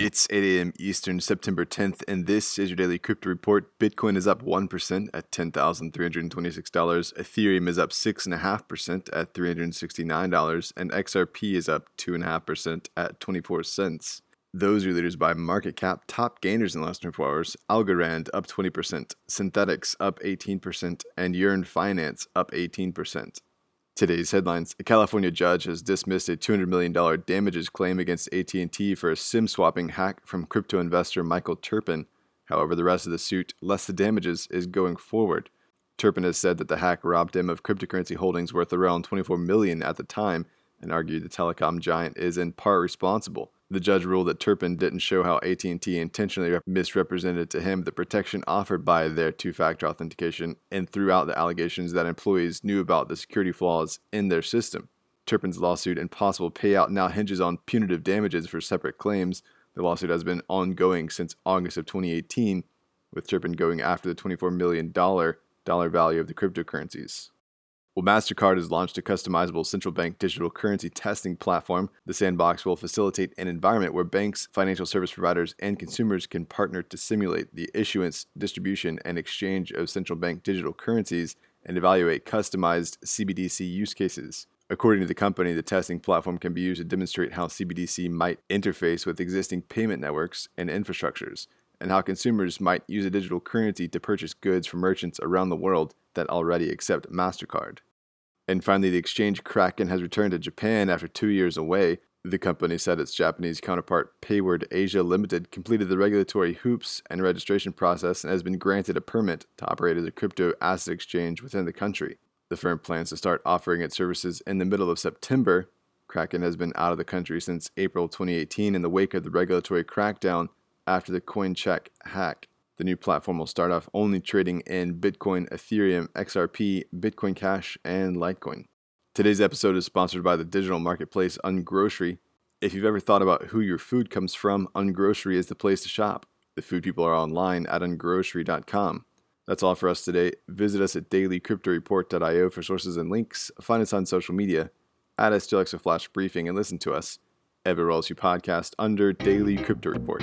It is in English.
It's 8 a.m. Eastern, September 10th, and this is your daily crypto report. Bitcoin is up 1% at $10,326. Ethereum is up 6.5% at $369. And XRP is up 2.5% at 24 cents. Those are leaders by market cap. Top gainers in the last 24 hours Algorand up 20%, Synthetix up 18%, and Yearn Finance up 18%. Today's headlines: A California judge has dismissed a $200 million damages claim against AT&T for a SIM swapping hack from crypto investor Michael Turpin. However, the rest of the suit, less the damages, is going forward. Turpin has said that the hack robbed him of cryptocurrency holdings worth around 24 million at the time and argued the telecom giant is in part responsible. The judge ruled that Turpin didn't show how AT&T intentionally misrepresented to him the protection offered by their two-factor authentication and threw out the allegations that employees knew about the security flaws in their system. Turpin's lawsuit and possible payout now hinges on punitive damages for separate claims. The lawsuit has been ongoing since August of 2018, with Turpin going after the $24 million value of the cryptocurrencies. Well, MasterCard has launched a customizable central bank digital currency testing platform. The sandbox will facilitate an environment where banks, financial service providers, and consumers can partner to simulate the issuance, distribution, and exchange of central bank digital currencies and evaluate customized CBDC use cases. According to the company, the testing platform can be used to demonstrate how CBDC might interface with existing payment networks and infrastructures, and how consumers might use a digital currency to purchase goods from merchants around the world that already accept MasterCard. And finally, the exchange Kraken has returned to Japan after two years away. The company said its Japanese counterpart, Payward Asia Limited, completed the regulatory hoops and registration process and has been granted a permit to operate as a crypto asset exchange within the country. The firm plans to start offering its services in the middle of September. Kraken has been out of the country since April 2018 in the wake of the regulatory crackdown after the CoinCheck hack. The new platform will start off only trading in Bitcoin, Ethereum, XRP, Bitcoin Cash, and Litecoin. Today's episode is sponsored by the digital marketplace Ungrocery. If you've ever thought about who your food comes from, Ungrocery is the place to shop. The food people are online at ungrocery.com. That's all for us today. Visit us at dailycryptoreport.io for sources and links. Find us on social media. Add STLX a flash briefing and listen to us everywhere else you podcast under Daily Crypto Report.